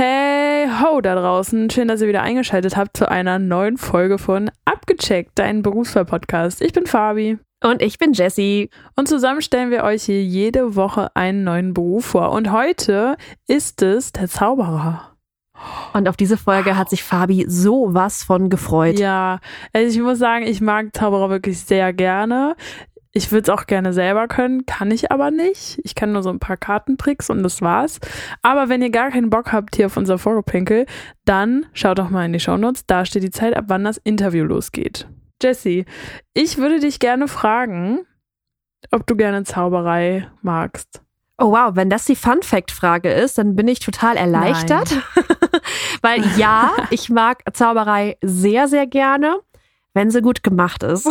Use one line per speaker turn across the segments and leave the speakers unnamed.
Hey ho da draußen, schön, dass ihr wieder eingeschaltet habt zu einer neuen Folge von Abgecheckt, dein Berufswahl-Podcast. Ich bin Fabi.
Und ich bin Jessie.
Und zusammen stellen wir euch hier jede Woche einen neuen Beruf vor. Und heute ist es der Zauberer.
Und auf diese Folge hat sich Fabi so was von gefreut.
Ja, also ich muss sagen, ich mag Zauberer wirklich sehr gerne. Ich würde es auch gerne selber können, kann ich aber nicht. Ich kann nur so ein paar Kartentricks und das war's. Aber wenn ihr gar keinen Bock habt hier auf unser Vorgepinkel, dann schaut doch mal in die Shownotes. Da steht die Zeit, ab wann das Interview losgeht. Jessie, ich würde dich gerne fragen, ob du gerne Zauberei magst.
Oh wow, wenn das die Fun Fact Frage ist, dann bin ich total erleichtert, weil ja, ich mag Zauberei sehr sehr gerne, wenn sie gut gemacht ist.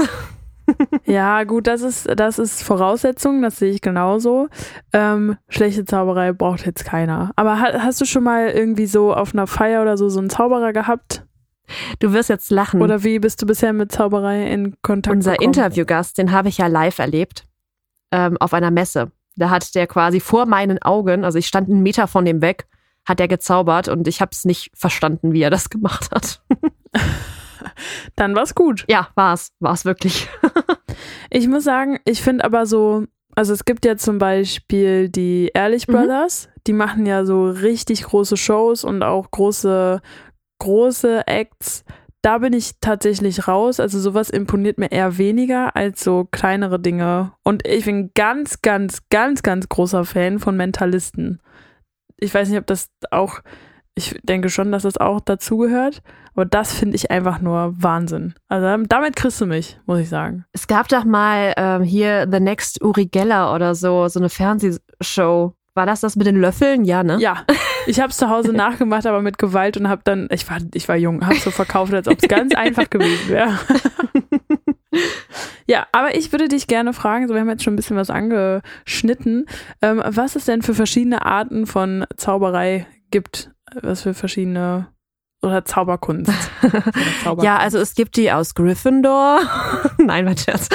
Ja, gut, das ist, das ist Voraussetzung, das sehe ich genauso. Ähm, schlechte Zauberei braucht jetzt keiner. Aber ha hast du schon mal irgendwie so auf einer Feier oder so so einen Zauberer gehabt?
Du wirst jetzt lachen.
Oder wie bist du bisher mit Zauberei in Kontakt
Unser? Interviewgast, den habe ich ja live erlebt ähm, auf einer Messe. Da hat der quasi vor meinen Augen, also ich stand einen Meter von dem weg, hat er gezaubert und ich habe es nicht verstanden, wie er das gemacht hat.
Dann war's gut.
Ja, war's, war's wirklich.
ich muss sagen, ich finde aber so, also es gibt ja zum Beispiel die Ehrlich Brothers, mhm. die machen ja so richtig große Shows und auch große, große Acts. Da bin ich tatsächlich raus. Also sowas imponiert mir eher weniger als so kleinere Dinge. Und ich bin ganz, ganz, ganz, ganz großer Fan von Mentalisten. Ich weiß nicht, ob das auch ich denke schon, dass das auch dazugehört. Aber das finde ich einfach nur Wahnsinn. Also damit kriegst du mich, muss ich sagen.
Es gab doch mal ähm, hier The Next Uri Geller oder so, so eine Fernsehshow. War das das mit den Löffeln? Ja, ne?
Ja. Ich habe es zu Hause nachgemacht, aber mit Gewalt und habe dann, ich war, ich war jung, habe so verkauft, als ob es ganz einfach gewesen wäre. ja, aber ich würde dich gerne fragen, so wir haben jetzt schon ein bisschen was angeschnitten, ähm, was es denn für verschiedene Arten von Zauberei gibt was für verschiedene oder Zauberkunst.
Oder Zauberkunst. ja, also es gibt die aus Gryffindor. Nein, mein Scherz.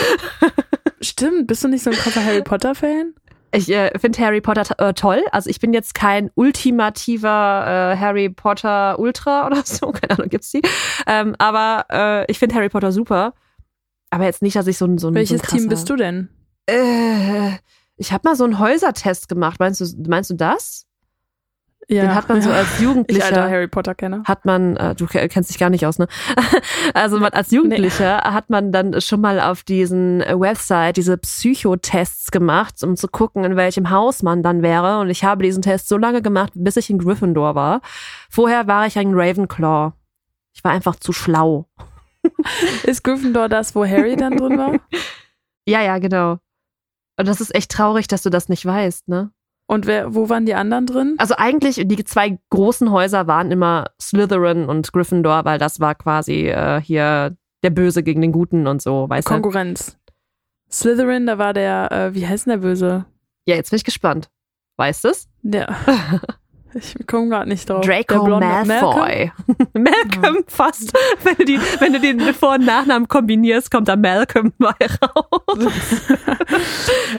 Stimmt, bist du nicht so ein krasser Harry Potter Fan?
Ich äh, finde Harry Potter äh, toll. Also ich bin jetzt kein ultimativer äh, Harry Potter Ultra oder so, keine Ahnung, gibt's die. Ähm, aber äh, ich finde Harry Potter super. Aber jetzt nicht, dass ich so ein so ein
Welches
so ein krasser,
Team bist du denn?
Äh, ich habe mal so einen Häusertest gemacht. Meinst du, meinst du das?
Ja,
Den hat man so als Jugendlicher.
Ich alter Harry Potter Kenner.
Hat man, äh, du kennst dich gar nicht aus, ne? Also man, als Jugendlicher nee. hat man dann schon mal auf diesen Website diese Psychotests gemacht, um zu gucken, in welchem Haus man dann wäre. Und ich habe diesen Test so lange gemacht, bis ich in Gryffindor war. Vorher war ich ein Ravenclaw. Ich war einfach zu schlau.
Ist Gryffindor das, wo Harry dann drin war?
ja, ja, genau. Und das ist echt traurig, dass du das nicht weißt, ne?
Und wer, wo waren die anderen drin?
Also eigentlich, die zwei großen Häuser waren immer Slytherin und Gryffindor, weil das war quasi äh, hier der Böse gegen den Guten und so, weißt
du? Konkurrenz. Slytherin, da war der, äh, wie heißt denn der Böse?
Ja, jetzt bin ich gespannt. Weißt du es?
Ja. Ich komme gerade nicht drauf.
Draco Malfoy. Malcolm, Malcolm oh. fast. Wenn du, die, wenn du den Vor- und Nachnamen kombinierst, kommt da Malcolm mal raus.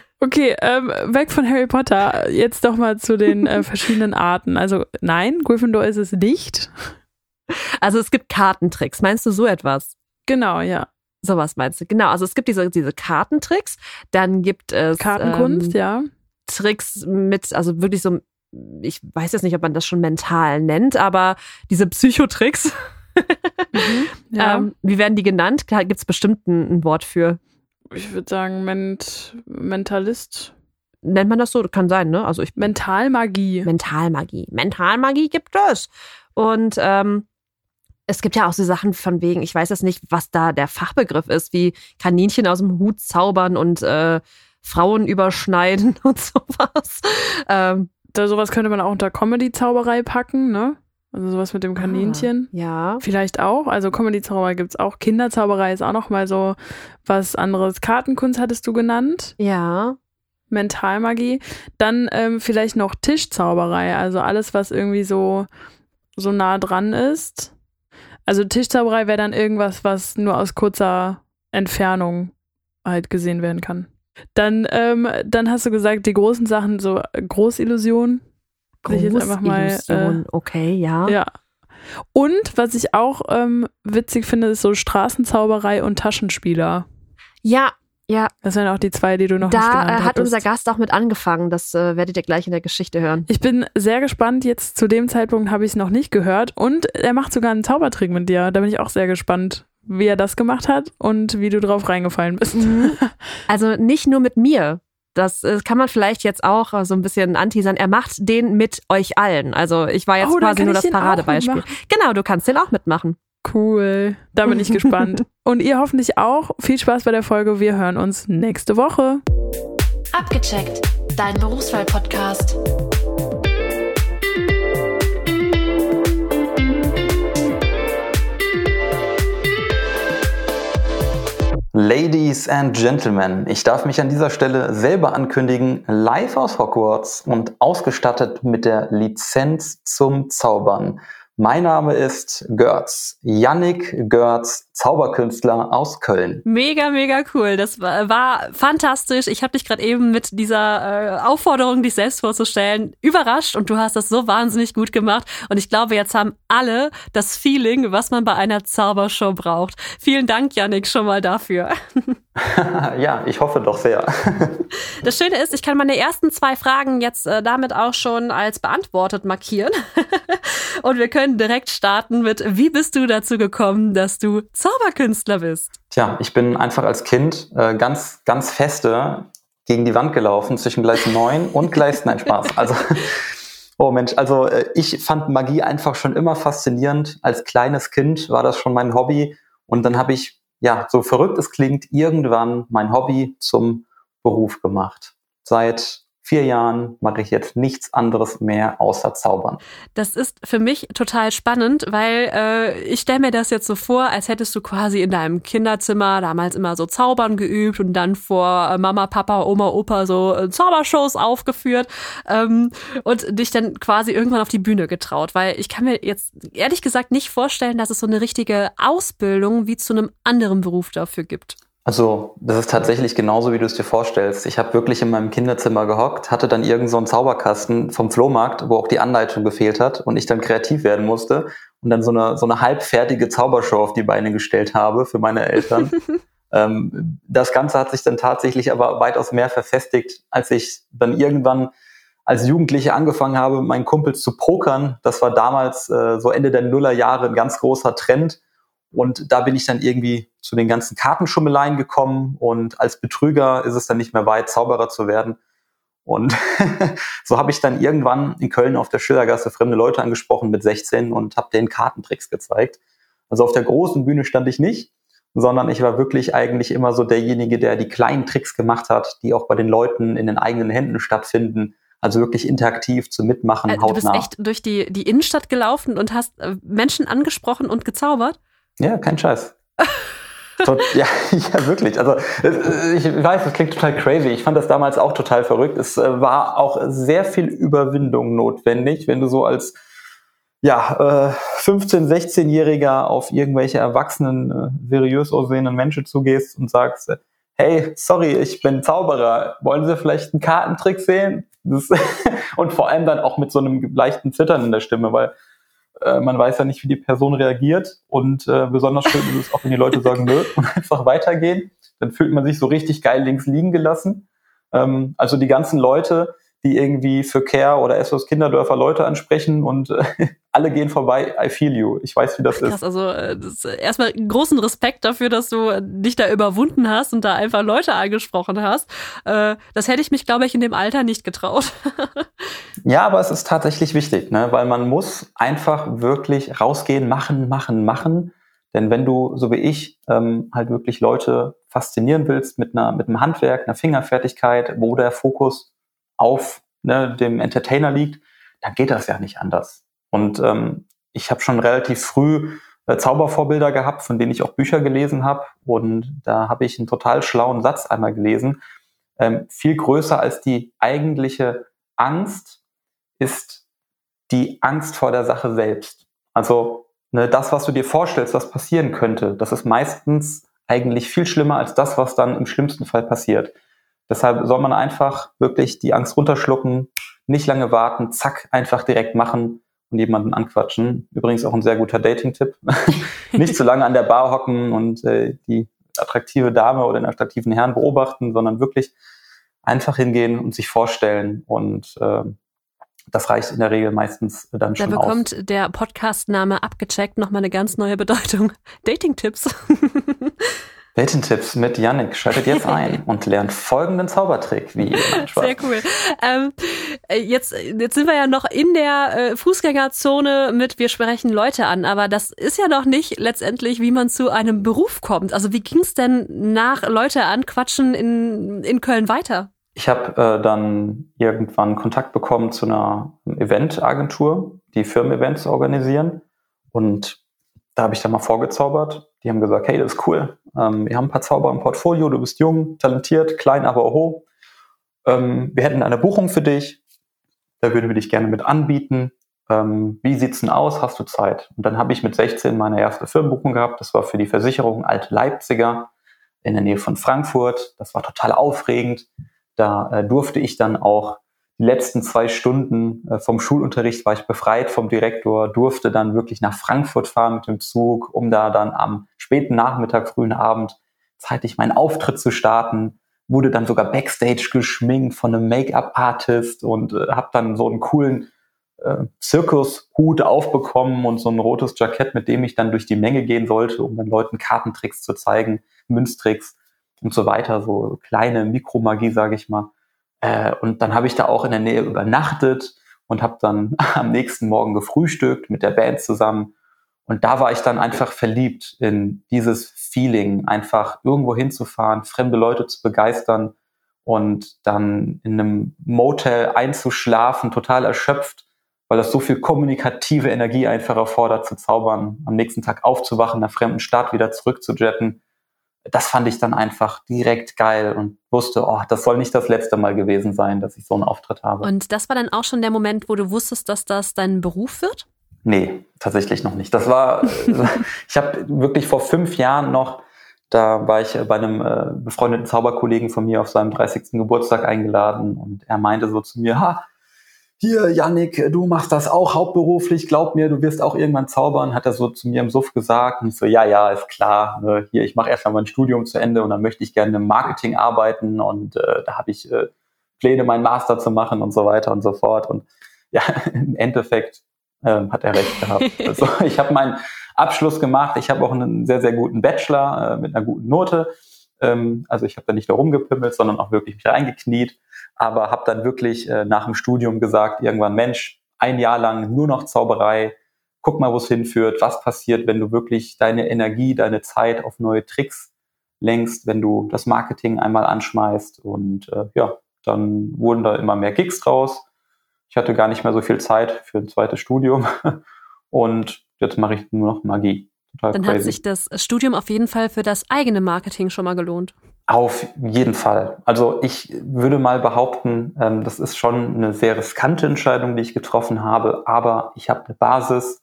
Okay, ähm, weg von Harry Potter. Jetzt doch mal zu den äh, verschiedenen Arten. Also nein, Gryffindor ist es nicht.
Also es gibt Kartentricks. Meinst du so etwas?
Genau, ja.
Sowas meinst du? Genau. Also es gibt diese, diese Kartentricks. Dann gibt es
Kartenkunst,
ähm,
ja.
Tricks mit, also wirklich so, ich weiß jetzt nicht, ob man das schon mental nennt, aber diese Psychotricks. mhm, ja. ähm, wie werden die genannt? Gibt es bestimmt ein, ein Wort für?
Ich würde sagen, Ment Mentalist.
Nennt man das so? Kann sein, ne? Also ich.
Mentalmagie.
Mentalmagie. Mentalmagie gibt es. Und ähm, es gibt ja auch so Sachen von wegen, ich weiß jetzt nicht, was da der Fachbegriff ist, wie Kaninchen aus dem Hut zaubern und äh, Frauen überschneiden und sowas. Ähm,
da sowas könnte man auch unter Comedy-Zauberei packen, ne? Also sowas mit dem Kaninchen.
Ah, ja.
Vielleicht auch. Also Comedy-Zauberei gibt es auch. Kinderzauberei ist auch noch mal so was anderes. Kartenkunst hattest du genannt.
Ja.
Mentalmagie. Dann ähm, vielleicht noch Tischzauberei. Also alles, was irgendwie so, so nah dran ist. Also Tischzauberei wäre dann irgendwas, was nur aus kurzer Entfernung halt gesehen werden kann. Dann, ähm, dann hast du gesagt, die großen Sachen, so Großillusion sich jetzt einfach mal. Äh,
okay, ja.
Ja. Und was ich auch ähm, witzig finde, ist so Straßenzauberei und Taschenspieler.
Ja, ja.
Das sind auch die zwei, die du noch
da,
nicht genannt
Da äh, hat
hattest.
unser Gast auch mit angefangen. Das äh, werdet ihr gleich in der Geschichte hören.
Ich bin sehr gespannt. Jetzt zu dem Zeitpunkt habe ich es noch nicht gehört. Und er macht sogar einen Zaubertrick mit dir. Da bin ich auch sehr gespannt, wie er das gemacht hat und wie du drauf reingefallen bist. Mhm.
Also nicht nur mit mir. Das äh, kann man vielleicht jetzt auch äh, so ein bisschen anteasern. Er macht den mit euch allen. Also ich war jetzt
Oh,
quasi nur das Paradebeispiel. Genau, du kannst den auch mitmachen.
Cool. Da bin ich gespannt. Und ihr hoffentlich auch. Viel Spaß bei der Folge. Wir hören uns nächste Woche.
Abgecheckt, dein Berufswahl-Podcast.
Ladies and Gentlemen, ich darf mich an dieser Stelle selber ankündigen, live aus Hogwarts und ausgestattet mit der Lizenz zum Zaubern. Mein Name ist Görz, Yannick Görz, Zauberkünstler aus Köln.
Mega, mega cool. Das war, war fantastisch. Ich habe dich gerade eben mit dieser äh, Aufforderung, dich selbst vorzustellen, überrascht und du hast das so wahnsinnig gut gemacht. Und ich glaube, jetzt haben alle das Feeling, was man bei einer Zaubershow braucht. Vielen Dank, Yannick, schon mal dafür.
ja, ich hoffe doch sehr.
Das Schöne ist, ich kann meine ersten zwei Fragen jetzt äh, damit auch schon als beantwortet markieren. Und wir können direkt starten mit, wie bist du dazu gekommen, dass du Zauberkünstler bist?
Tja, ich bin einfach als Kind äh, ganz, ganz feste gegen die Wand gelaufen zwischen Gleis 9 und Gleis, nein, Spaß. Also, oh Mensch, also äh, ich fand Magie einfach schon immer faszinierend. Als kleines Kind war das schon mein Hobby. Und dann habe ich, ja, so verrückt es klingt, irgendwann mein Hobby zum Beruf gemacht. Seit vier Jahren mache ich jetzt nichts anderes mehr außer Zaubern.
Das ist für mich total spannend, weil äh, ich stelle mir das jetzt so vor, als hättest du quasi in deinem Kinderzimmer damals immer so Zaubern geübt und dann vor äh, Mama, Papa, Oma, Opa so äh, Zaubershows aufgeführt ähm, und dich dann quasi irgendwann auf die Bühne getraut, weil ich kann mir jetzt ehrlich gesagt nicht vorstellen, dass es so eine richtige Ausbildung wie zu einem anderen Beruf dafür gibt.
Also, das ist tatsächlich genauso, wie du es dir vorstellst. Ich habe wirklich in meinem Kinderzimmer gehockt, hatte dann irgend so einen Zauberkasten vom Flohmarkt, wo auch die Anleitung gefehlt hat und ich dann kreativ werden musste und dann so eine, so eine halbfertige Zaubershow auf die Beine gestellt habe für meine Eltern. ähm, das Ganze hat sich dann tatsächlich aber weitaus mehr verfestigt, als ich dann irgendwann als Jugendliche angefangen habe, meinen Kumpels zu pokern. Das war damals äh, so Ende der Nullerjahre ein ganz großer Trend. Und da bin ich dann irgendwie zu den ganzen Kartenschummeleien gekommen und als Betrüger ist es dann nicht mehr weit, Zauberer zu werden. Und so habe ich dann irgendwann in Köln auf der Schillergasse fremde Leute angesprochen mit 16 und habe denen Kartentricks gezeigt. Also auf der großen Bühne stand ich nicht, sondern ich war wirklich eigentlich immer so derjenige, der die kleinen Tricks gemacht hat, die auch bei den Leuten in den eigenen Händen stattfinden. Also wirklich interaktiv zu mitmachen,
Äh, du bist
hautnah.
echt durch die, die Innenstadt gelaufen und hast äh, Menschen angesprochen und gezaubert?
Ja, kein Scheiß. Tot, ja, ja, wirklich. Also es- ich weiß, das klingt total crazy. Ich fand das damals auch total verrückt. Es äh, war auch sehr viel Überwindung notwendig, wenn du so als ja, äh, 15-, 16-Jähriger auf irgendwelche erwachsenen, äh, seriös aussehenden Menschen zugehst und sagst, äh, hey, sorry, ich bin Zauberer. Wollen Sie vielleicht einen Kartentrick sehen? Und vor allem dann auch mit so einem leichten Zittern in der Stimme, weil äh, man weiß ja nicht, wie die Person reagiert. Und äh, besonders schön ist es auch, wenn die Leute sagen, nö, und einfach weitergehen. Dann fühlt man sich so richtig geil links liegen gelassen. Ähm, also die ganzen Leute, die irgendwie für Care oder SOS Kinderdörfer Leute ansprechen und äh, alle gehen vorbei, I feel you. Ich weiß, wie das ist.
Krass, also äh, das ist erstmal großen Respekt dafür, dass du äh, dich da überwunden hast und da einfach Leute angesprochen hast. Äh, das hätte ich mich, glaube ich, in dem Alter nicht getraut.
Ja, aber es ist tatsächlich wichtig, ne? weil man muss einfach wirklich rausgehen, machen, machen, machen. Denn wenn du, so wie ich, ähm, halt wirklich Leute faszinieren willst mit einer, mit einem Handwerk, einer Fingerfertigkeit, wo der Fokus auf ne, dem Entertainer liegt, dann geht das ja nicht anders. Und ähm, ich habe schon relativ früh äh, Zaubervorbilder gehabt, von denen ich auch Bücher gelesen habe. Und da habe ich einen total schlauen Satz einmal gelesen. Ähm, viel größer als die eigentliche Angst ist die Angst vor der Sache selbst. Also ne, das, was du dir vorstellst, was passieren könnte, das ist meistens eigentlich viel schlimmer als das, was dann im schlimmsten Fall passiert. Deshalb soll man einfach wirklich die Angst runterschlucken, Nicht lange warten, zack, einfach direkt machen und jemanden anquatschen. Übrigens auch ein sehr guter Dating-Tipp. Nicht zu lange an der Bar hocken und äh, die attraktive Dame oder den attraktiven Herrn beobachten, sondern wirklich einfach hingehen und sich vorstellen und äh, das reicht in der Regel meistens dann schon
Da bekommt
aus.
der Podcast-Name abgecheckt nochmal eine ganz neue Bedeutung. Dating-Tipps.
Dating-Tipps mit Yannick. Schaltet jetzt ein und lernt folgenden Zaubertrick. Wie
Sehr cool. Ähm, äh, jetzt, jetzt sind wir ja noch in der äh, Fußgängerzone mit wir sprechen Leute an, aber das ist ja noch nicht letztendlich, wie man zu einem Beruf kommt. Also wie ging es denn nach Leute anquatschen in, in Köln weiter?
Ich habe äh, dann irgendwann Kontakt bekommen zu einer Eventagentur, die Firmen-Events organisieren. Und da habe ich dann mal vorgezaubert. Die haben gesagt, hey, das ist cool. Ähm, wir haben ein paar Zauber im Portfolio, du bist jung, talentiert, klein, aber hoch. Ähm, wir hätten eine Buchung für dich. Da würden wir dich gerne mit anbieten. Ähm, wie sieht's denn aus? Hast du Zeit? Und dann habe ich mit 16 meine erste Firmenbuchung gehabt. Das war für die Versicherung Alte Leipziger in der Nähe von Frankfurt. Das war total aufregend. Da äh, durfte ich dann auch die letzten zwei Stunden äh, vom Schulunterricht war ich befreit vom Direktor, durfte dann wirklich nach Frankfurt fahren mit dem Zug, um da dann am späten Nachmittag, frühen Abend zeitig meinen Auftritt zu starten. Wurde dann sogar backstage geschminkt von einem Make-up-Artist und äh, habe dann so einen coolen äh, Zirkushut aufbekommen und so ein rotes Jackett, mit dem ich dann durch die Menge gehen sollte, um dann Leuten Kartentricks zu zeigen, Münztricks und so weiter, so kleine Mikromagie, sage ich mal. Äh, und dann habe ich da auch in der Nähe übernachtet und habe dann am nächsten Morgen gefrühstückt mit der Band zusammen. Und da war ich dann einfach verliebt in dieses Feeling, einfach irgendwo hinzufahren, fremde Leute zu begeistern und dann in einem Motel einzuschlafen, total erschöpft, weil das so viel kommunikative Energie einfach erfordert zu zaubern, am nächsten Tag aufzuwachen, in einer fremden Stadt wieder zurückzujetten das fand ich dann einfach direkt geil und wusste, oh, das soll nicht das letzte Mal gewesen sein, dass ich so einen Auftritt habe.
Und das war dann auch schon der Moment, wo du wusstest, dass das dein Beruf wird?
Nee, tatsächlich noch nicht. Das war, ich habe wirklich vor fünf Jahren noch, da war ich bei einem äh, befreundeten Zauberkollegen von mir auf seinem 30. Geburtstag eingeladen und er meinte so zu mir, ha, hier, Yannick, du machst das auch hauptberuflich, glaub mir, du wirst auch irgendwann zaubern, hat er so zu mir im Suff gesagt. Und ich so, ja, ja, ist klar. Ne, hier, ich mache erstmal mein Studium zu Ende und dann möchte ich gerne im Marketing arbeiten und äh, da habe ich äh, Pläne, meinen Master zu machen und so weiter und so fort. Und ja, im Endeffekt äh, hat er recht gehabt. Also ich habe meinen Abschluss gemacht, ich habe auch einen sehr, sehr guten Bachelor äh, mit einer guten Note. Ähm, also ich habe da nicht nur rumgepimmelt, sondern auch wirklich mich reingekniet aber habe dann wirklich äh, nach dem Studium gesagt, irgendwann, Mensch, ein Jahr lang nur noch Zauberei, guck mal, wo es hinführt, was passiert, wenn du wirklich deine Energie, deine Zeit auf neue Tricks lenkst, wenn du das Marketing einmal anschmeißt und äh, ja, dann wurden da immer mehr Gigs draus. Ich hatte gar nicht mehr so viel Zeit für ein zweites Studium und jetzt mache ich nur noch Magie.
Total dann crazy. hat sich das Studium auf jeden Fall für das eigene Marketing schon mal gelohnt.
Auf jeden Fall. Also ich würde mal behaupten, ähm, das ist schon eine sehr riskante Entscheidung, die ich getroffen habe, aber ich habe eine Basis.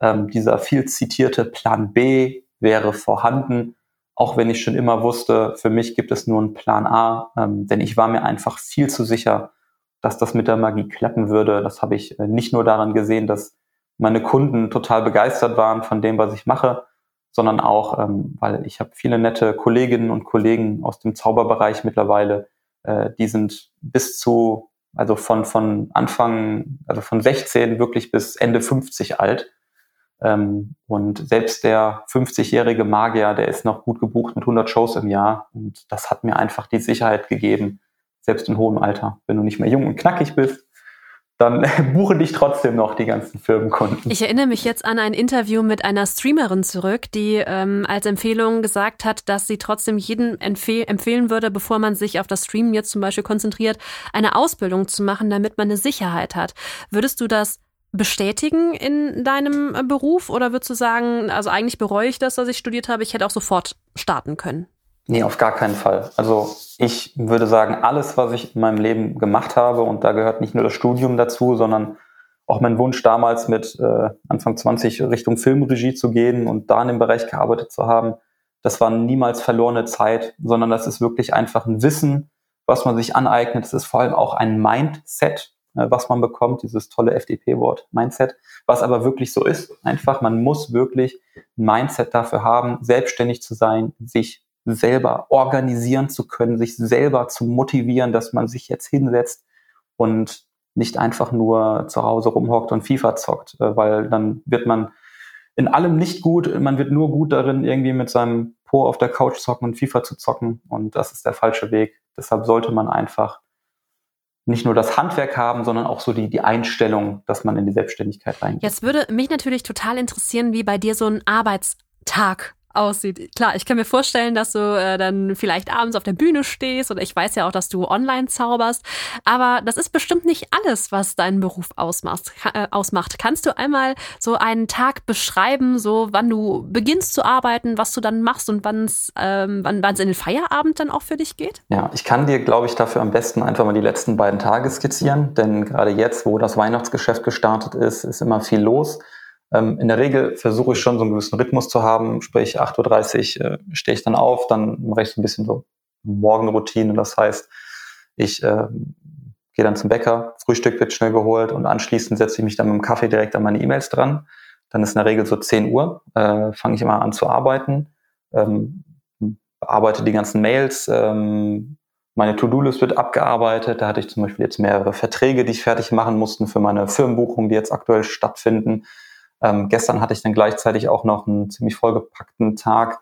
Ähm, dieser viel zitierte Plan B wäre vorhanden, auch wenn ich schon immer wusste, für mich gibt es nur einen Plan A, ähm, denn ich war mir einfach viel zu sicher, dass das mit der Magie klappen würde. Das habe ich äh, nicht nur daran gesehen, dass meine Kunden total begeistert waren von dem, was ich mache, sondern auch, ähm, weil ich habe viele nette Kolleginnen und Kollegen aus dem Zauberbereich mittlerweile, äh, die sind bis zu, also von, von Anfang, also von 16 wirklich bis Ende 50 alt. Ähm, und selbst der 50-jährige Magier, der ist noch gut gebucht mit 100 Shows im Jahr. Und das hat mir einfach die Sicherheit gegeben, selbst in hohem Alter, wenn du nicht mehr jung und knackig bist, dann buchen dich trotzdem noch die ganzen Firmenkunden.
Ich erinnere mich jetzt an ein Interview mit einer Streamerin zurück, die ähm, als Empfehlung gesagt hat, dass sie trotzdem jedem empfehl empfehlen würde, bevor man sich auf das Streamen jetzt zum Beispiel konzentriert, eine Ausbildung zu machen, damit man eine Sicherheit hat. Würdest du das bestätigen in deinem äh, Beruf oder würdest du sagen, also eigentlich bereue ich das, dass ich studiert habe, ich hätte auch sofort starten können?
Nee, auf gar keinen Fall. Also ich würde sagen, alles, was ich in meinem Leben gemacht habe, und da gehört nicht nur das Studium dazu, sondern auch mein Wunsch damals mit äh, Anfang 20 Richtung Filmregie zu gehen und da in dem Bereich gearbeitet zu haben, das war niemals verlorene Zeit, sondern das ist wirklich einfach ein Wissen, was man sich aneignet. Es ist vor allem auch ein Mindset, äh, was man bekommt, dieses tolle FDP-Wort, Mindset, was aber wirklich so ist. Einfach, man muss wirklich ein Mindset dafür haben, selbstständig zu sein, sich selber organisieren zu können, sich selber zu motivieren, dass man sich jetzt hinsetzt und nicht einfach nur zu Hause rumhockt und FIFA zockt, äh, weil dann wird man in allem nicht gut. Man wird nur gut darin, irgendwie mit seinem Po auf der Couch zocken und FIFA zu zocken. Und das ist der falsche Weg. Deshalb sollte man einfach nicht nur das Handwerk haben, sondern auch so die, die Einstellung, dass man in die Selbstständigkeit reingeht.
Jetzt würde mich natürlich total interessieren, wie bei dir so ein Arbeitstag aussieht. Klar, ich kann mir vorstellen, dass du äh, dann vielleicht abends auf der Bühne stehst oder ich weiß ja auch, dass du online zauberst, aber das ist bestimmt nicht alles, was deinen Beruf ausmacht. Äh, ausmacht. Kannst du einmal so einen Tag beschreiben, so wann du beginnst zu arbeiten, was du dann machst und wann's, ähm, wann es in den Feierabend dann auch für dich geht?
Ja, ich kann dir, glaube ich, dafür am besten einfach mal die letzten beiden Tage skizzieren, denn gerade jetzt, wo das Weihnachtsgeschäft gestartet ist, ist immer viel los. Ähm, in der Regel versuche ich schon so einen gewissen Rhythmus zu haben, sprich 8.30 Uhr äh, stehe ich dann auf, dann mache ich so ein bisschen so Morgenroutine. Das heißt, ich äh, gehe dann zum Bäcker, Frühstück wird schnell geholt und anschließend setze ich mich dann mit dem Kaffee direkt an meine E-Mails dran. Dann ist in der Regel so 10 Uhr, äh, fange ich immer an zu arbeiten, ähm, bearbeite die ganzen Mails, ähm, meine To-Do-List wird abgearbeitet. Da hatte ich zum Beispiel jetzt mehrere Verträge, die ich fertig machen musste für meine Firmenbuchungen, die jetzt aktuell stattfinden. Ähm, gestern hatte ich dann gleichzeitig auch noch einen ziemlich vollgepackten Tag,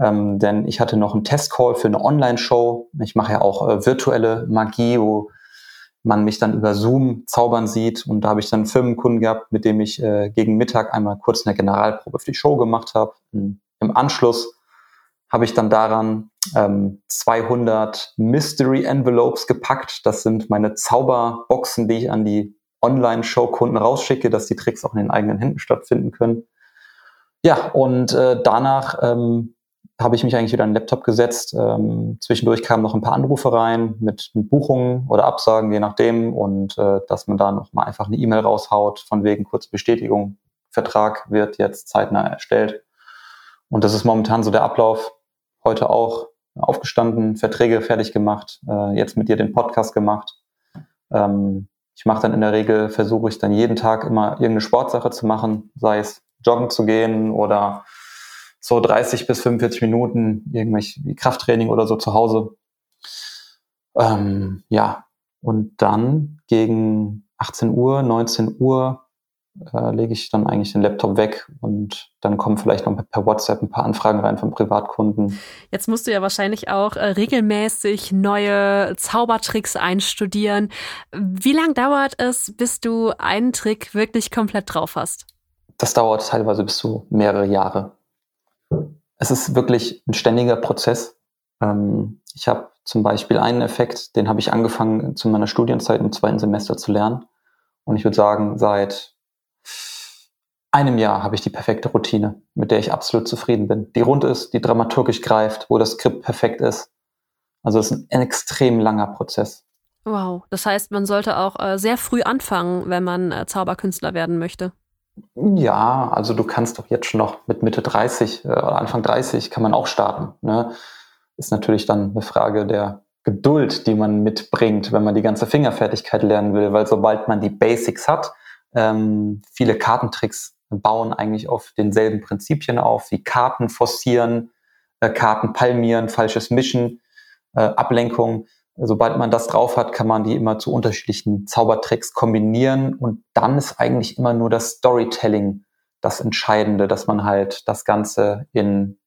ähm, denn ich hatte noch einen Testcall für eine Online-Show. Ich mache ja auch äh, virtuelle Magie, wo man mich dann über Zoom zaubern sieht. Und da habe ich dann einen Firmenkunden gehabt, mit dem ich äh, gegen Mittag einmal kurz eine Generalprobe für die Show gemacht habe. Im Anschluss habe ich dann daran ähm, 200 Mystery Envelopes gepackt. Das sind meine Zauberboxen, die ich an die Online-Show-Kunden rausschicke, dass die Tricks auch in den eigenen Händen stattfinden können. Ja, und äh, danach ähm, habe ich mich eigentlich wieder an den Laptop gesetzt. Ähm, zwischendurch kamen noch ein paar Anrufe rein mit, mit Buchungen oder Absagen, je nachdem. Und äh, dass man da noch mal einfach eine E-Mail raushaut, von wegen kurze Bestätigung, Vertrag wird jetzt zeitnah erstellt. Und das ist momentan so der Ablauf. Heute auch aufgestanden, Verträge fertig gemacht, äh, jetzt mit dir den Podcast gemacht. Ähm, ich mache dann in der Regel, versuche ich dann jeden Tag immer irgendeine Sportsache zu machen, sei es joggen zu gehen oder so 30 bis 45 Minuten irgendwelche Krafttraining oder so zu Hause. Ähm, ja, und dann gegen 18 Uhr, 19 Uhr äh, lege ich dann eigentlich den Laptop weg und dann kommen vielleicht noch per WhatsApp ein paar Anfragen rein von Privatkunden.
Jetzt musst du ja wahrscheinlich auch äh, regelmäßig neue Zaubertricks einstudieren. Wie lange dauert es, bis du einen Trick wirklich komplett drauf hast?
Das dauert teilweise bis zu mehrere Jahre. Es ist wirklich ein ständiger Prozess. Ähm, ich habe zum Beispiel einen Effekt, den habe ich angefangen zu meiner Studienzeit im zweiten Semester zu lernen. Und ich würde sagen, seit einem Jahr habe ich die perfekte Routine, mit der ich absolut zufrieden bin. Die rund ist, die dramaturgisch greift, wo das Skript perfekt ist. Also es ist ein extrem langer Prozess.
Wow, das heißt, man sollte auch äh, sehr früh anfangen, wenn man äh, Zauberkünstler werden möchte.
Ja, also du kannst doch jetzt schon noch mit Mitte 30 äh, oder Anfang 30 kann man auch starten. Ne? Ist natürlich dann eine Frage der Geduld, die man mitbringt, wenn man die ganze Fingerfertigkeit lernen will, weil sobald man die Basics hat, ähm, viele Kartentricks bauen eigentlich auf denselben Prinzipien auf, wie Karten forcieren, äh, Karten palmieren, falsches Mischen, äh, Ablenkung. Sobald man das drauf hat, kann man die immer zu unterschiedlichen Zaubertricks kombinieren und dann ist eigentlich immer nur das Storytelling das Entscheidende, dass man halt das Ganze in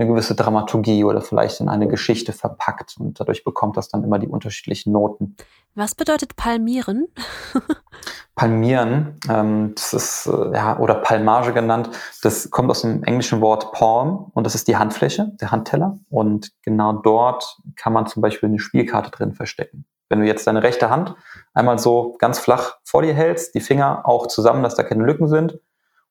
eine gewisse Dramaturgie oder vielleicht in eine Geschichte verpackt und dadurch bekommt das dann immer die unterschiedlichen Noten.
Was bedeutet palmieren?
palmieren, ähm, das ist, äh, ja, oder Palmage genannt, das kommt aus dem englischen Wort Palm und das ist die Handfläche, der Handteller und genau dort kann man zum Beispiel eine Spielkarte drin verstecken. Wenn du jetzt deine rechte Hand einmal so ganz flach vor dir hältst, die Finger auch zusammen, dass da keine Lücken sind,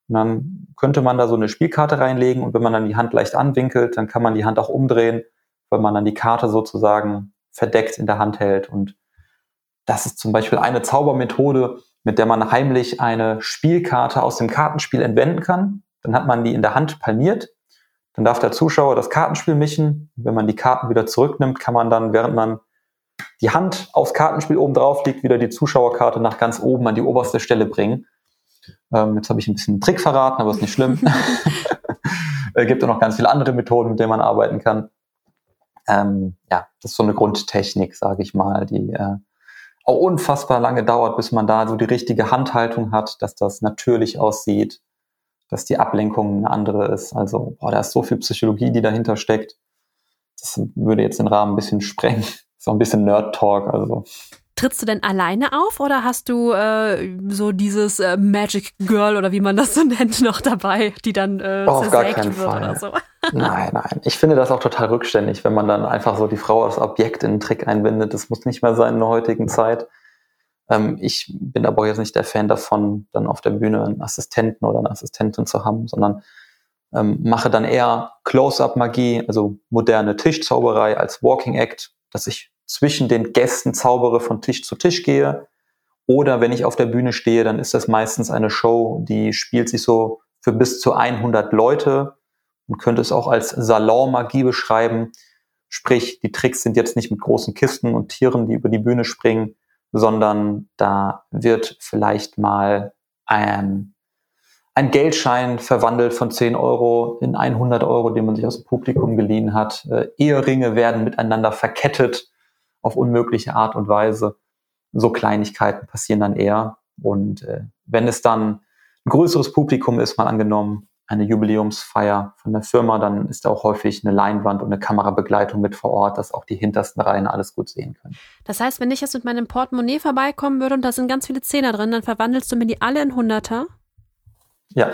und dann könnte man da so eine Spielkarte reinlegen und wenn man dann die Hand leicht anwinkelt, dann kann man die Hand auch umdrehen, weil man dann die Karte sozusagen verdeckt in der Hand hält. Und das ist zum Beispiel eine Zaubermethode, mit der man heimlich eine Spielkarte aus dem Kartenspiel entwenden kann. Dann hat man die in der Hand palmiert. Dann darf der Zuschauer das Kartenspiel mischen. Wenn man die Karten wieder zurücknimmt, kann man dann, während man die Hand aufs Kartenspiel oben drauf liegt, wieder die Zuschauerkarte nach ganz oben an die oberste Stelle bringen. Ähm, jetzt habe ich ein bisschen einen Trick verraten, aber ist nicht schlimm. Es gibt auch noch ganz viele andere Methoden, mit denen man arbeiten kann. Ähm, ja, das ist so eine Grundtechnik, sage ich mal, die äh, auch unfassbar lange dauert, bis man da so die richtige Handhaltung hat, dass das natürlich aussieht, dass die Ablenkung eine andere ist. Also, boah, da ist so viel Psychologie, die dahinter steckt. Das würde jetzt den Rahmen ein bisschen sprengen. So ein bisschen Nerd-Talk, also.
Trittst du denn alleine auf oder hast du äh, so dieses äh, Magic Girl oder wie man das so nennt noch dabei, die dann äh,
oh, auf gar keinen
wird
Fall.
oder so?
Nein, nein. Ich finde das auch total rückständig, wenn man dann einfach so die Frau als Objekt in einen Trick einbindet. Das muss nicht mehr sein in der heutigen Zeit. Ähm, ich bin aber jetzt nicht der Fan davon, dann auf der Bühne einen Assistenten oder eine Assistentin zu haben, sondern ähm, mache dann eher Close-up-Magie, also moderne Tischzauberei als Walking Act, dass ich zwischen den Gästen zaubere, von Tisch zu Tisch gehe. Oder wenn ich auf der Bühne stehe, dann ist das meistens eine Show, die spielt sich so für bis zu 100 Leute und könnte es auch als Salonmagie beschreiben. Sprich, die Tricks sind jetzt nicht mit großen Kisten und Tieren, die über die Bühne springen, sondern da wird vielleicht mal ein, ein Geldschein verwandelt von 10 Euro in 100 Euro, den man sich aus dem Publikum geliehen hat. Äh, Eheringe werden miteinander verkettet auf unmögliche Art und Weise. So Kleinigkeiten passieren dann eher. Und äh, wenn es dann ein größeres Publikum ist, mal angenommen, eine Jubiläumsfeier von der Firma, dann ist da auch häufig eine Leinwand und eine Kamerabegleitung mit vor Ort, dass auch die hintersten Reihen alles gut sehen können.
Das heißt, wenn ich jetzt mit meinem Portemonnaie vorbeikommen würde und da sind ganz viele Zehner drin, dann verwandelst du mir die alle in Hunderter?
Ja,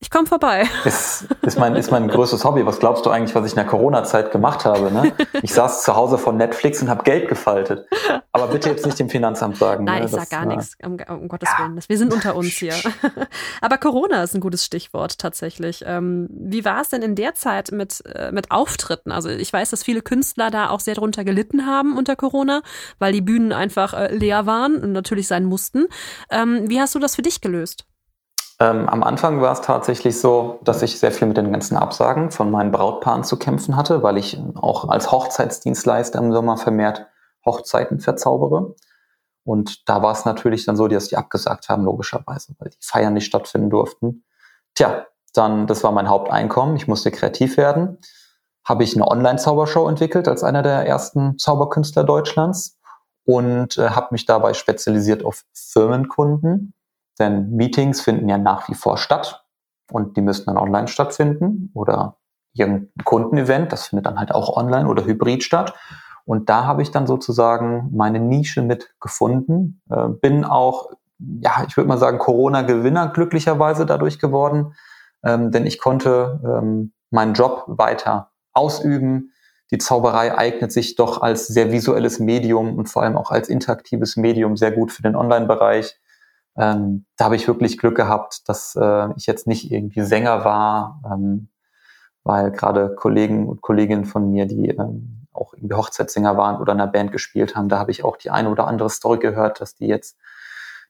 ich komme vorbei.
Ist, ist, mein, ist mein größtes Hobby. Was glaubst du eigentlich, was ich in der Corona-Zeit gemacht habe? Ne? Ich saß zu Hause von Netflix und habe Geld gefaltet. Aber bitte jetzt nicht dem Finanzamt sagen.
Nein,
ne?
ich sag gar
äh,
nichts, um, um Gottes ja. Willen. Wir sind unter uns hier. Aber Corona ist ein gutes Stichwort tatsächlich. Ähm, wie war es denn in der Zeit mit, äh, mit Auftritten? Also ich weiß, dass viele Künstler da auch sehr drunter gelitten haben unter Corona, weil die Bühnen einfach äh, leer waren und natürlich sein mussten. Ähm, wie hast du das für dich gelöst?
Ähm, am Anfang war es tatsächlich so, dass ich sehr viel mit den ganzen Absagen von meinen Brautpaaren zu kämpfen hatte, weil ich auch als Hochzeitsdienstleister im Sommer vermehrt Hochzeiten verzaubere. Und da war es natürlich dann so, dass die abgesagt haben, logischerweise, weil die Feiern nicht stattfinden durften. Tja, dann, das war mein Haupteinkommen. Ich musste kreativ werden. Habe ich eine Online-Zaubershow entwickelt als einer der ersten Zauberkünstler Deutschlands und äh, habe mich dabei spezialisiert auf Firmenkunden denn Meetings finden ja nach wie vor statt und die müssen dann online stattfinden oder irgendein Kundenevent, das findet dann halt auch online oder hybrid statt. Und da habe ich dann sozusagen meine Nische mit gefunden. Äh, bin auch, ja, ich würde mal sagen, Corona-Gewinner glücklicherweise dadurch geworden, ähm, denn ich konnte ähm, meinen Job weiter ausüben. Die Zauberei eignet sich doch als sehr visuelles Medium und vor allem auch als interaktives Medium sehr gut für den Online-Bereich. Ähm, da habe ich wirklich Glück gehabt, dass äh, ich jetzt nicht irgendwie Sänger war, ähm, weil gerade Kollegen und Kolleginnen von mir, die ähm, auch irgendwie Hochzeitssänger waren oder in einer Band gespielt haben, da habe ich auch die eine oder andere Story gehört, dass die jetzt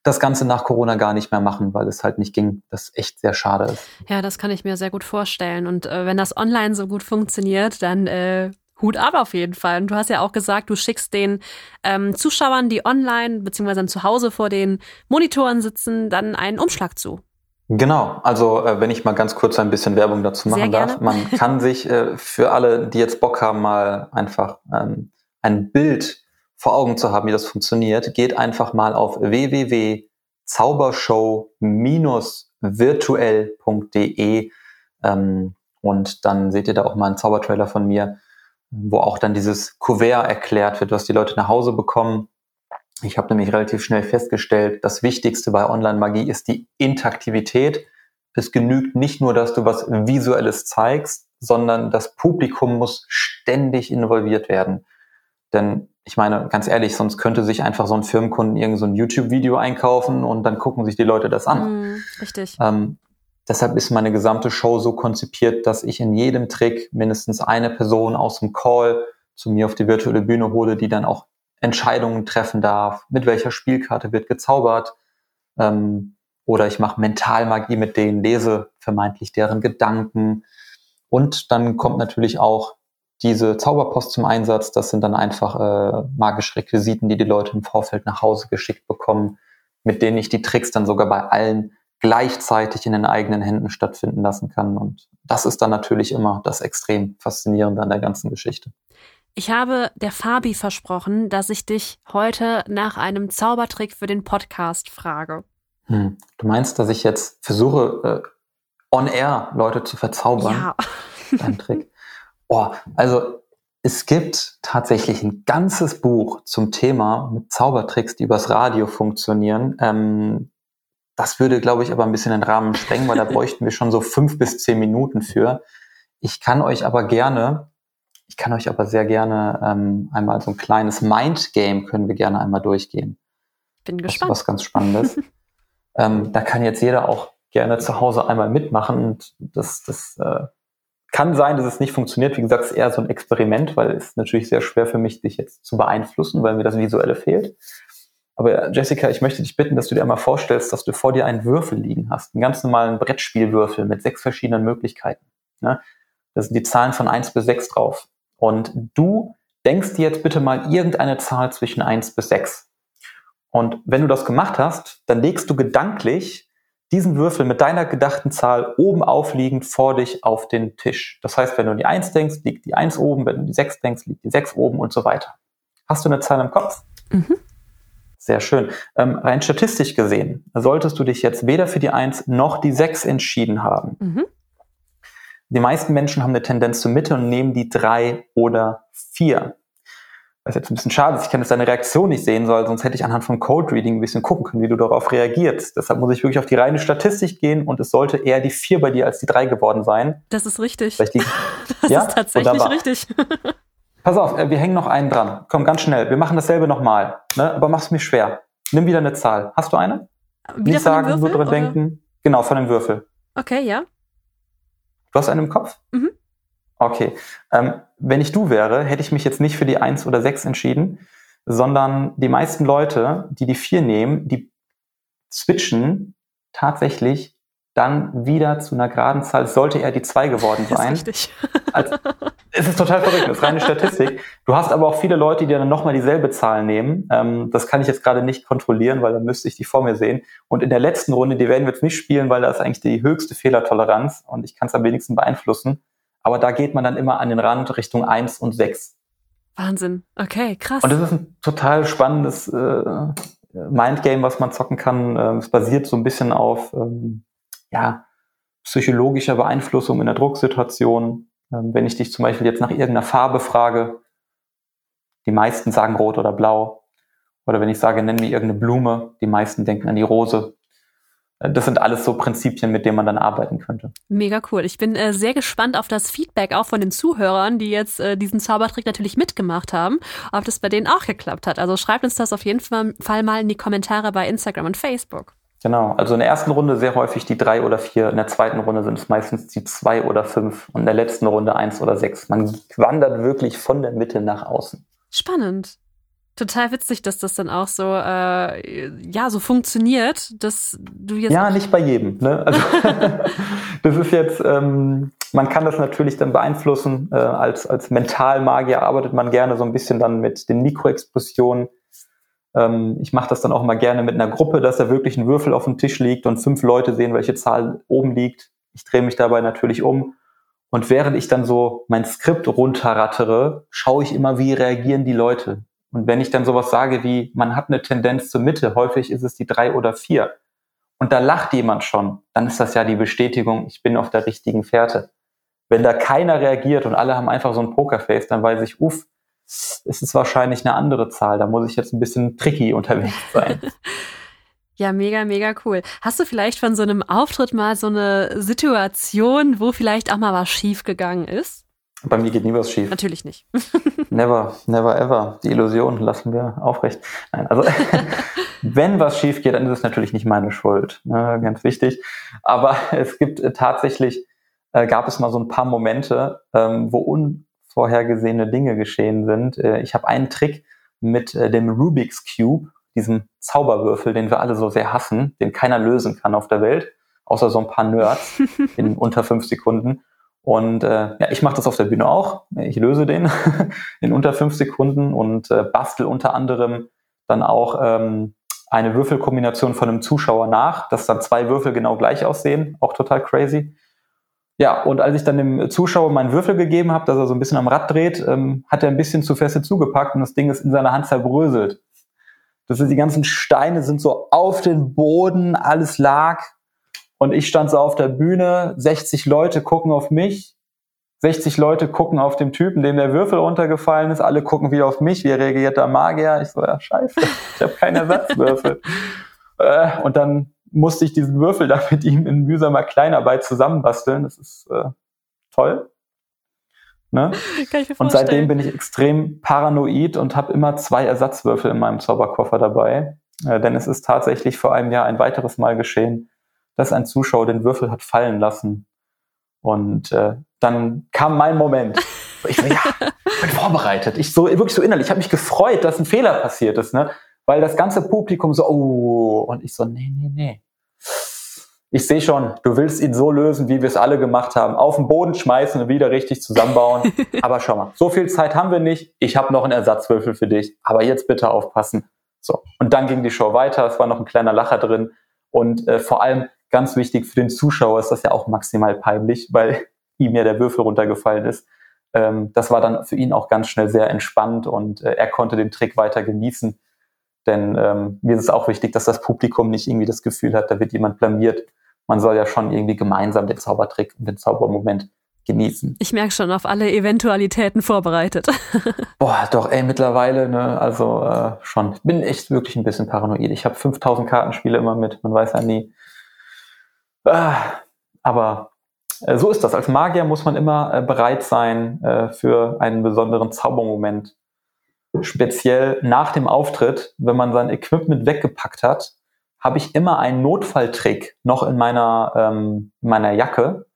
das Ganze nach Corona gar nicht mehr machen, weil es halt nicht ging. Das echt sehr schade ist.
Ja, das kann ich mir sehr gut vorstellen. Und äh, wenn das online so gut funktioniert, dann äh, Hut ab auf jeden Fall. Und du hast ja auch gesagt, du schickst den ähm, Zuschauern, die online beziehungsweise zu Hause vor den Monitoren sitzen, dann einen Umschlag zu.
Genau, also äh, wenn ich mal ganz kurz ein bisschen Werbung dazu machen darf, man kann sich äh, für alle, die jetzt Bock haben, mal einfach ähm, ein Bild vor Augen zu haben, wie das funktioniert, geht einfach mal auf www.zaubershow-virtuell.de ähm, und dann seht ihr da auch mal einen Zaubertrailer von mir wo auch dann dieses Kuvert erklärt wird, was die Leute nach Hause bekommen. Ich habe nämlich relativ schnell festgestellt, das Wichtigste bei Online-Magie ist die Interaktivität. Es genügt nicht nur, dass du was Visuelles zeigst, sondern das Publikum muss ständig involviert werden. Denn ich meine, ganz ehrlich, sonst könnte sich einfach so ein Firmenkunden irgend so ein YouTube-Video einkaufen und dann gucken sich die Leute das an.
Mm, richtig.
Ähm, Deshalb ist meine gesamte Show so konzipiert, dass ich in jedem Trick mindestens eine Person aus dem Call zu mir auf die virtuelle Bühne hole, die dann auch Entscheidungen treffen darf, mit welcher Spielkarte wird gezaubert. Ähm, oder ich mache Mentalmagie mit denen, lese vermeintlich deren Gedanken. Und dann kommt natürlich auch diese Zauberpost zum Einsatz. Das sind dann einfach äh, magische Requisiten, die die Leute im Vorfeld nach Hause geschickt bekommen, mit denen ich die Tricks dann sogar bei allen gleichzeitig in den eigenen Händen stattfinden lassen kann. Und das ist dann natürlich immer das extrem Faszinierende an der ganzen Geschichte.
Ich habe der Fabi versprochen, dass ich dich heute nach einem Zaubertrick für den Podcast frage.
Hm. Du meinst, dass ich jetzt versuche, äh, on air Leute zu verzaubern?
Ja.
Ein Trick. Oh, also es gibt tatsächlich ein ganzes Buch zum Thema mit Zaubertricks, die übers Radio funktionieren. Ähm, das würde, glaube ich, aber ein bisschen den Rahmen sprengen, weil da bräuchten wir schon so fünf bis zehn Minuten für. Ich kann euch aber gerne, ich kann euch aber sehr gerne ähm, einmal so ein kleines Mindgame können wir gerne einmal durchgehen.
Bin gespannt.
Was, was ganz Spannendes. ähm, da kann jetzt jeder auch gerne zu Hause einmal mitmachen und das, das äh, kann sein, dass es nicht funktioniert. Wie gesagt, es ist eher so ein Experiment, weil es natürlich sehr schwer für mich, dich jetzt zu beeinflussen, weil mir das Visuelle fehlt. Aber Jessica, ich möchte dich bitten, dass du dir einmal vorstellst, dass du vor dir einen Würfel liegen hast. Einen ganz normalen Brettspielwürfel mit sechs verschiedenen Möglichkeiten. Ne? Da sind die Zahlen von eins bis sechs drauf. Und du denkst dir jetzt bitte mal irgendeine Zahl zwischen eins bis sechs. Und wenn du das gemacht hast, dann legst du gedanklich diesen Würfel mit deiner gedachten Zahl oben aufliegend vor dich auf den Tisch. Das heißt, wenn du die 1 denkst, liegt die 1 oben, wenn du die 6 denkst, liegt die 6 oben und so weiter. Hast du eine Zahl im Kopf? Mhm. Sehr schön. Ähm, rein statistisch gesehen, solltest du dich jetzt weder für die 1 noch die 6 entschieden haben. Mhm. Die meisten Menschen haben eine Tendenz zur Mitte und nehmen die 3 oder 4 was jetzt ein bisschen schade ist, ich kann jetzt deine Reaktion nicht sehen soll, sonst hätte ich anhand von Code Reading ein bisschen gucken können, wie du darauf reagierst. Deshalb muss ich wirklich auf die reine Statistik gehen und es sollte eher die vier bei dir als die drei geworden sein.
Das ist richtig.
Die,
das ja? ist tatsächlich Wunderbar. richtig.
Pass auf, äh, wir hängen noch einen dran. Komm, ganz schnell. Wir machen dasselbe nochmal. Ne? Aber mach's mir schwer. Nimm wieder eine Zahl. Hast du eine?
Wieder
Nicht sagen, Würfel, nur dran denken. Genau, von dem Würfel.
Okay, ja.
Du hast einen im Kopf? Mhm. Okay. Ähm, wenn ich du wäre, hätte ich mich jetzt nicht für die eins oder sechs entschieden, sondern die meisten Leute, die die vier nehmen, die switchen tatsächlich dann wieder zu einer geraden Zahl. Sollte eher die zwei geworden sein. Als, es ist total verrückt, das ist reine Statistik. Du hast aber auch viele Leute, die dann nochmal dieselbe Zahl nehmen. Ähm, das kann ich jetzt gerade nicht kontrollieren, weil dann müsste ich die vor mir sehen. Und in der letzten Runde, die werden wir jetzt nicht spielen, weil da ist eigentlich die höchste Fehlertoleranz und ich kann es am wenigsten beeinflussen. Aber da geht man dann immer an den Rand Richtung 1 und 6.
Wahnsinn. Okay, krass.
Und das ist ein total spannendes äh, Mindgame, was man zocken kann. Ähm, es basiert so ein bisschen auf ähm, ja, psychologischer Beeinflussung in der Drucksituation. Ähm, wenn ich dich zum Beispiel jetzt nach irgendeiner Farbe frage, die meisten sagen rot oder blau. Oder wenn ich sage, nenn mir irgendeine Blume, die meisten denken an die Rose. Das sind alles so Prinzipien, mit denen man dann arbeiten könnte.
Mega cool. Ich bin äh, sehr gespannt auf das Feedback auch von den Zuhörern, die jetzt äh, diesen Zaubertrick natürlich mitgemacht haben, ob das bei denen auch geklappt hat. Also schreibt uns das auf jeden Fall mal in die Kommentare bei Instagram und Facebook.
Genau, also in der ersten Runde sehr häufig die drei oder vier, in der zweiten Runde sind es meistens die zwei oder fünf und in der letzten Runde eins oder sechs. Man wandert wirklich von der Mitte nach außen.
Spannend total witzig, dass das dann auch so, äh, ja, so funktioniert, dass du jetzt.
Ja, nicht bei jedem. Ne? Also, das ist jetzt, ähm, man kann das natürlich dann beeinflussen. Äh, als, als Mentalmagier arbeitet man gerne so ein bisschen dann mit den Mikroexpressionen. Ähm, ich mache das dann auch mal gerne mit einer Gruppe, dass da wirklich ein Würfel auf dem Tisch liegt und fünf Leute sehen, welche Zahl oben liegt. Ich drehe mich dabei natürlich um. Und während ich dann so mein Skript runterrattere, schaue ich immer, wie reagieren die Leute und wenn ich dann sowas sage wie, man hat eine Tendenz zur Mitte, häufig ist es die drei oder vier, und da lacht jemand schon, dann ist das ja die Bestätigung, ich bin auf der richtigen Fährte. Wenn da keiner reagiert und alle haben einfach so ein Pokerface, dann weiß ich, uff, es ist wahrscheinlich eine andere Zahl, da muss ich jetzt ein bisschen tricky unterwegs sein.
Ja, mega, mega cool. Hast du vielleicht von so einem Auftritt mal so eine Situation, wo vielleicht auch mal was schiefgegangen ist?
Bei mir geht nie was schief.
Natürlich nicht.
never, never ever. Die Illusion lassen wir aufrecht. Nein, also wenn was schief geht, dann ist es natürlich nicht meine Schuld. Ne, ganz wichtig. Aber es gibt äh, tatsächlich, äh, gab es mal so ein paar Momente, ähm, wo unvorhergesehene Dinge geschehen sind. Äh, ich habe einen Trick mit äh, dem Rubik's Cube, diesem Zauberwürfel, den wir alle so sehr hassen, den keiner lösen kann auf der Welt, außer so ein paar Nerds in unter fünf Sekunden. Und äh, ja, ich mache das auf der Bühne auch. Ich löse den in unter fünf Sekunden und äh, bastel unter anderem dann auch ähm, eine Würfelkombination von einem Zuschauer nach, dass dann zwei Würfel genau gleich aussehen. Auch total crazy. Ja, und als ich dann dem Zuschauer meinen Würfel gegeben habe, dass er so ein bisschen am Rad dreht, ähm, hat er ein bisschen zu feste zugepackt und das Ding ist in seiner Hand zerbröselt. Das ist, die ganzen Steine sind so auf den Boden, alles lag. Und ich stand so auf der Bühne, 60 Leute gucken auf mich, 60 Leute gucken auf den Typen, dem der Würfel runtergefallen ist, alle gucken wieder auf mich, wie reagiert der Magier? Ich so, ja, scheiße, ich habe keinen Ersatzwürfel. äh, und dann musste ich diesen Würfel da mit ihm in mühsamer Kleinarbeit zusammenbasteln. Das ist äh, toll. Ne? und seitdem bin ich extrem paranoid und habe immer zwei Ersatzwürfel in meinem Zauberkoffer dabei. Äh, denn es ist tatsächlich vor einem Jahr ein weiteres Mal geschehen, dass ein Zuschauer den Würfel hat fallen lassen. Und äh, dann kam mein Moment. Ich so, ja, bin vorbereitet. Ich so wirklich so innerlich, ich habe mich gefreut, dass ein Fehler passiert ist, ne? Weil das ganze Publikum so, oh, und ich so, nee, nee, nee ich sehe schon, du willst ihn so lösen, wie wir es alle gemacht haben. Auf den Boden schmeißen und wieder richtig zusammenbauen. aber schau mal, so viel Zeit haben wir nicht. Ich habe noch einen Ersatzwürfel für dich. Aber jetzt bitte aufpassen. So. Und dann ging die Show weiter. Es war noch ein kleiner Lacher drin. Und äh, vor allem ganz wichtig für den Zuschauer ist das ja auch maximal peinlich, weil ihm ja der Würfel runtergefallen ist. Ähm, das war dann für ihn auch ganz schnell sehr entspannt und äh, er konnte den Trick weiter genießen. Denn ähm, mir ist es auch wichtig, dass das Publikum nicht irgendwie das Gefühl hat, da wird jemand blamiert, man soll ja schon irgendwie gemeinsam den Zaubertrick und den Zaubermoment genießen.
Ich merke schon, auf alle Eventualitäten vorbereitet.
Boah, doch, ey, mittlerweile, ne, also äh, schon. Ich bin echt wirklich ein bisschen paranoid. Ich habe 5000 Kartenspiele immer mit, man weiß ja nie. Äh, aber äh, so ist das. Als Magier muss man immer äh, bereit sein äh, für einen besonderen Zaubermoment. Speziell nach dem Auftritt, wenn man sein Equipment weggepackt hat habe ich immer einen Notfalltrick noch in meiner, ähm, in meiner Jacke.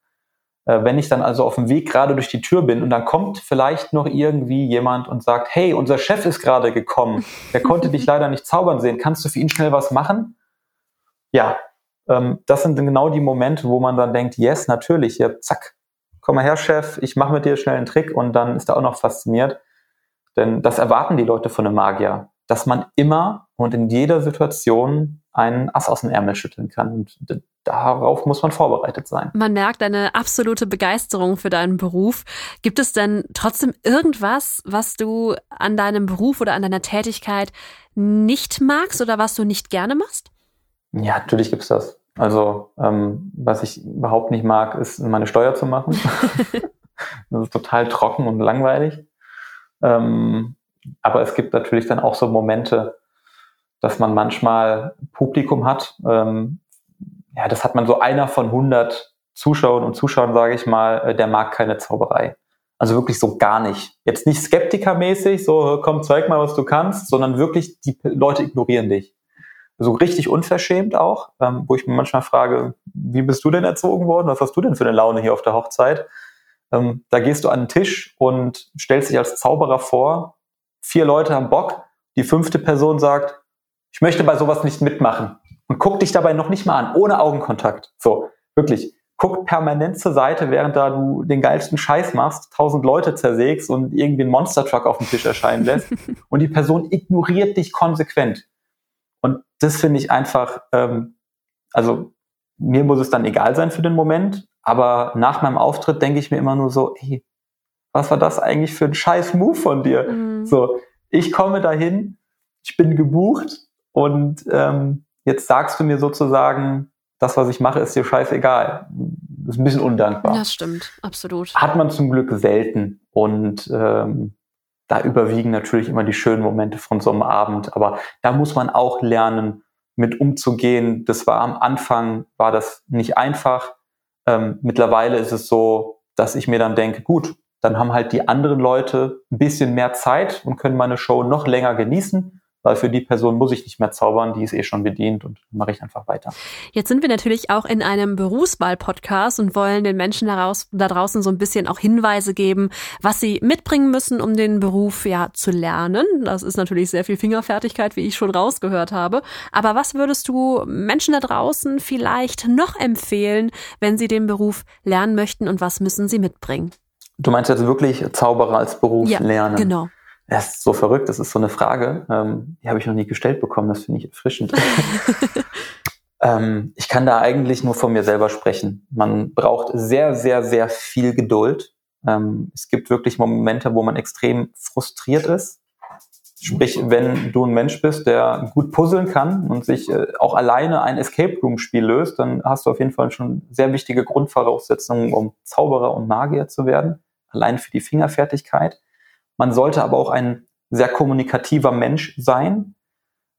Äh, wenn ich dann also auf dem Weg gerade durch die Tür bin und dann kommt vielleicht noch irgendwie jemand und sagt, hey, unser Chef ist gerade gekommen, der konnte dich leider nicht zaubern sehen, kannst du für ihn schnell was machen? Ja, ähm, das sind genau die Momente, wo man dann denkt, yes, natürlich, ja, zack, komm mal her, Chef, ich mache mit dir schnell einen Trick und dann ist er auch noch fasziniert. Denn das erwarten die Leute von einem Magier, dass man immer und in jeder Situation einen Ass aus dem Ärmel schütteln kann. Und darauf muss man vorbereitet sein.
Man merkt eine absolute Begeisterung für deinen Beruf. Gibt es denn trotzdem irgendwas, was du an deinem Beruf oder an deiner Tätigkeit nicht magst oder was du nicht gerne machst?
Ja, natürlich gibt's das. Also, ähm, was ich überhaupt nicht mag, ist meine Steuer zu machen. das ist total trocken und langweilig. Ähm, aber es gibt natürlich dann auch so Momente, dass man manchmal Publikum hat. Ähm, ja, das hat man so einer von 100 Zuschauern und Zuschauern, sage ich mal, äh, der mag keine Zauberei. Also wirklich so gar nicht. Jetzt nicht skeptikermäßig, so komm, zeig mal, was du kannst, sondern wirklich die Leute ignorieren dich. So richtig unverschämt auch, ähm, wo ich mir manchmal frage, wie bist du denn erzogen worden? Was hast du denn für eine Laune hier auf der Hochzeit? Ähm, da gehst du an den Tisch und stellst dich als Zauberer vor. Vier Leute haben Bock. Die fünfte Person sagt, ich möchte bei sowas nicht mitmachen. Und guck dich dabei noch nicht mal an, ohne Augenkontakt. So, wirklich. Guck permanent zur Seite, während da du den geilsten Scheiß machst, tausend Leute zersägst und irgendwie einen Monster-Truck auf dem Tisch erscheinen lässt. und die Person ignoriert dich konsequent. Und das finde ich einfach, ähm, also mir muss es dann egal sein für den Moment, aber nach meinem Auftritt denke ich mir immer nur so, hey, was war das eigentlich für ein scheiß Move von dir? Mhm. So, ich komme dahin, ich bin gebucht, und ähm, jetzt sagst du mir sozusagen, das, was ich mache, ist dir scheißegal. Das ist ein bisschen undankbar.
Das stimmt, absolut.
Hat man zum Glück selten. Und ähm, da überwiegen natürlich immer die schönen Momente von so einem Abend. Aber da muss man auch lernen, mit umzugehen. Das war am Anfang, war das nicht einfach. Ähm, mittlerweile ist es so, dass ich mir dann denke, gut, dann haben halt die anderen Leute ein bisschen mehr Zeit und können meine Show noch länger genießen weil für die Person muss ich nicht mehr zaubern, die ist eh schon bedient und mache ich einfach weiter.
Jetzt sind wir natürlich auch in einem Berufswahl-Podcast und wollen den Menschen daraus, da draußen so ein bisschen auch Hinweise geben, was sie mitbringen müssen, um den Beruf ja zu lernen. Das ist natürlich sehr viel Fingerfertigkeit, wie ich schon rausgehört habe. Aber was würdest du Menschen da draußen vielleicht noch empfehlen, wenn sie den Beruf lernen möchten und was müssen sie mitbringen?
Du meinst jetzt wirklich Zauberer als Beruf
ja,
lernen?
Genau.
Das ist so verrückt, das ist so eine Frage, ähm, die habe ich noch nie gestellt bekommen, das finde ich erfrischend. ähm, ich kann da eigentlich nur von mir selber sprechen. Man braucht sehr, sehr, sehr viel Geduld. Ähm, es gibt wirklich Momente, wo man extrem frustriert ist. Sprich, wenn du ein Mensch bist, der gut puzzeln kann und sich äh, auch alleine ein Escape Room Spiel löst, dann hast du auf jeden Fall schon sehr wichtige Grundvoraussetzungen, um Zauberer und Magier zu werden. Allein für die Fingerfertigkeit. Man sollte aber auch ein sehr kommunikativer Mensch sein,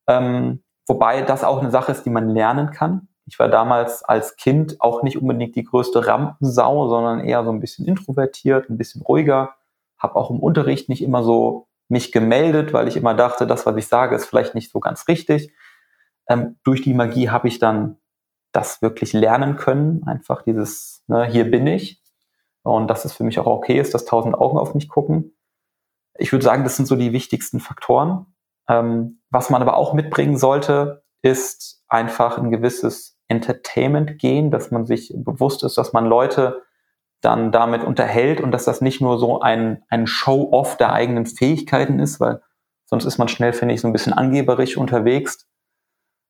ähm, wobei das auch eine Sache ist, die man lernen kann. Ich war damals als Kind auch nicht unbedingt die größte Rampensau, sondern eher so ein bisschen introvertiert, ein bisschen ruhiger, habe auch im Unterricht nicht immer so mich gemeldet, weil ich immer dachte, das, was ich sage, ist vielleicht nicht so ganz richtig. Ähm, durch die Magie habe ich dann das wirklich lernen können, einfach dieses, ne, hier bin ich. Und dass es für mich auch okay ist, dass tausend Augen auf mich gucken. Ich würde sagen, das sind so die wichtigsten Faktoren. Ähm, was man aber auch mitbringen sollte, ist einfach ein gewisses Entertainment gehen, dass man sich bewusst ist, dass man Leute dann damit unterhält und dass das nicht nur so ein, ein Show-off der eigenen Fähigkeiten ist, weil sonst ist man schnell, finde ich, so ein bisschen angeberisch unterwegs.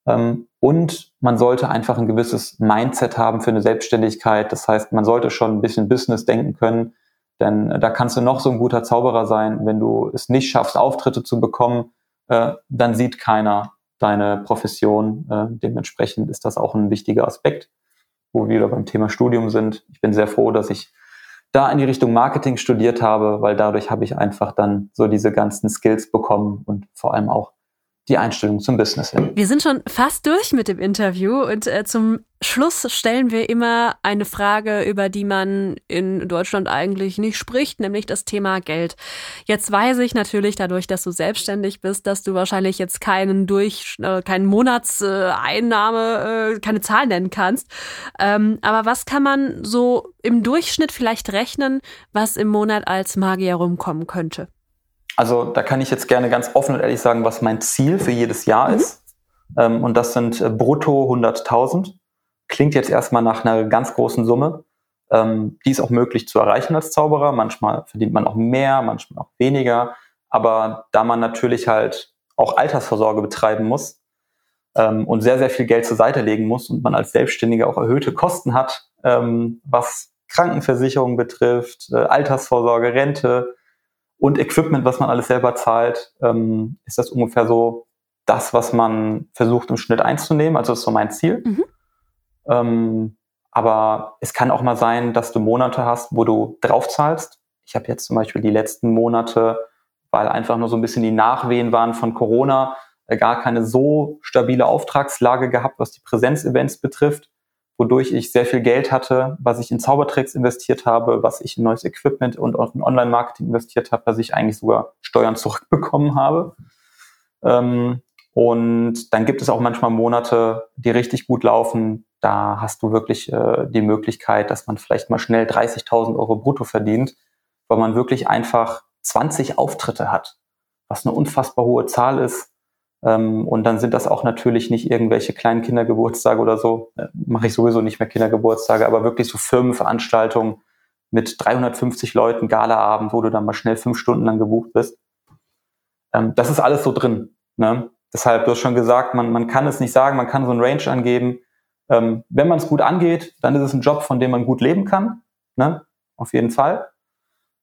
Ähm, und man sollte einfach ein gewisses Mindset haben für eine Selbstständigkeit. Das heißt, man sollte schon ein bisschen Business denken können, denn äh, da kannst du noch so ein guter Zauberer sein. Wenn du es nicht schaffst, Auftritte zu bekommen, äh, dann sieht keiner deine Profession. Äh, dementsprechend ist das auch ein wichtiger Aspekt, wo wir wieder beim Thema Studium sind. Ich bin sehr froh, dass ich da in die Richtung Marketing studiert habe, weil dadurch habe ich einfach dann so diese ganzen Skills bekommen und vor allem auch die Einstellung zum Business hin.
Wir sind schon fast durch mit dem Interview und äh, zum Schluss stellen wir immer eine Frage, über die man in Deutschland eigentlich nicht spricht, nämlich das Thema Geld. Jetzt weiß ich natürlich dadurch, dass du selbstständig bist, dass du wahrscheinlich jetzt keinen durch, äh, keinen Monatseinnahme, äh, keine Zahl nennen kannst. Ähm, aber was kann man so im Durchschnitt vielleicht rechnen, was im Monat als Magier rumkommen könnte?
Also da kann ich jetzt gerne ganz offen und ehrlich sagen, was mein Ziel für jedes Jahr mhm. ist. Ähm, und das sind äh, brutto 100.000. Klingt jetzt erstmal nach einer ganz großen Summe. Ähm, die ist auch möglich zu erreichen als Zauberer. Manchmal verdient man auch mehr, manchmal auch weniger. Aber da man natürlich halt auch Altersvorsorge betreiben muss ähm, und sehr, sehr viel Geld zur Seite legen muss und man als Selbstständiger auch erhöhte Kosten hat, ähm, was Krankenversicherung betrifft, äh, Altersvorsorge, Rente, und Equipment, was man alles selber zahlt, ähm, ist das ungefähr so das, was man versucht im Schnitt einzunehmen. Also das ist so mein Ziel. Mhm. Ähm, aber es kann auch mal sein, dass du Monate hast, wo du drauf zahlst. Ich habe jetzt zum Beispiel die letzten Monate, weil einfach nur so ein bisschen die Nachwehen waren von Corona, äh, gar keine so stabile Auftragslage gehabt, was die Präsenzevents betrifft wodurch ich sehr viel Geld hatte, was ich in Zaubertricks investiert habe, was ich in neues Equipment und auch in Online-Marketing investiert habe, was ich eigentlich sogar Steuern zurückbekommen habe. Ähm, und dann gibt es auch manchmal Monate, die richtig gut laufen. Da hast du wirklich äh, die Möglichkeit, dass man vielleicht mal schnell 30.000 Euro brutto verdient, weil man wirklich einfach 20 Auftritte hat, was eine unfassbar hohe Zahl ist und dann sind das auch natürlich nicht irgendwelche kleinen Kindergeburtstage oder so. Äh, Mache ich sowieso nicht mehr Kindergeburtstage, aber wirklich so Firmenveranstaltungen mit 350 Leuten, Galaabend, wo du dann mal schnell fünf Stunden lang gebucht bist. Ähm, das ist alles so drin. Ne? Deshalb, du hast schon gesagt, man, man kann es nicht sagen, man kann so ein Range angeben. Ähm, wenn man es gut angeht, dann ist es ein Job, von dem man gut leben kann. Ne? Auf jeden Fall.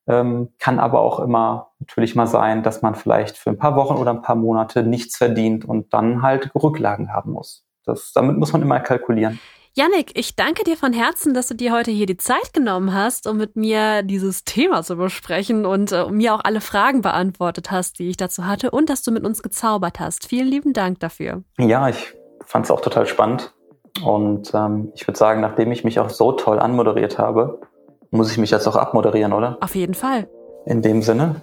Ähm, kann aber auch immer natürlich mal sein, dass man vielleicht für ein paar Wochen oder ein paar Monate nichts verdient und dann halt Rücklagen haben muss. Das, damit muss man immer kalkulieren.
Yannick, ich danke dir von Herzen, dass du dir heute hier die Zeit genommen hast, um mit mir dieses Thema zu besprechen und äh, mir auch alle Fragen beantwortet hast, die ich dazu hatte und dass du mit uns gezaubert hast. Vielen lieben Dank dafür.
Ja, ich fand es auch total spannend und ähm, ich würde sagen, nachdem ich mich auch so toll anmoderiert habe, muss ich mich jetzt auch abmoderieren, oder?
Auf jeden Fall.
In dem Sinne,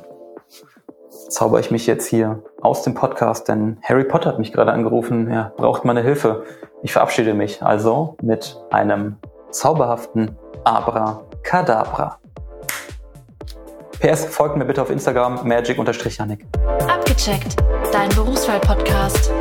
zauber ich mich jetzt hier aus dem Podcast, denn Harry Potter hat mich gerade angerufen. Er braucht meine Hilfe. Ich verabschiede mich also mit einem zauberhaften Abracadabra. PS, folgt mir bitte auf Instagram magic-janik.
Abgecheckt, dein Berufswahl-Podcast.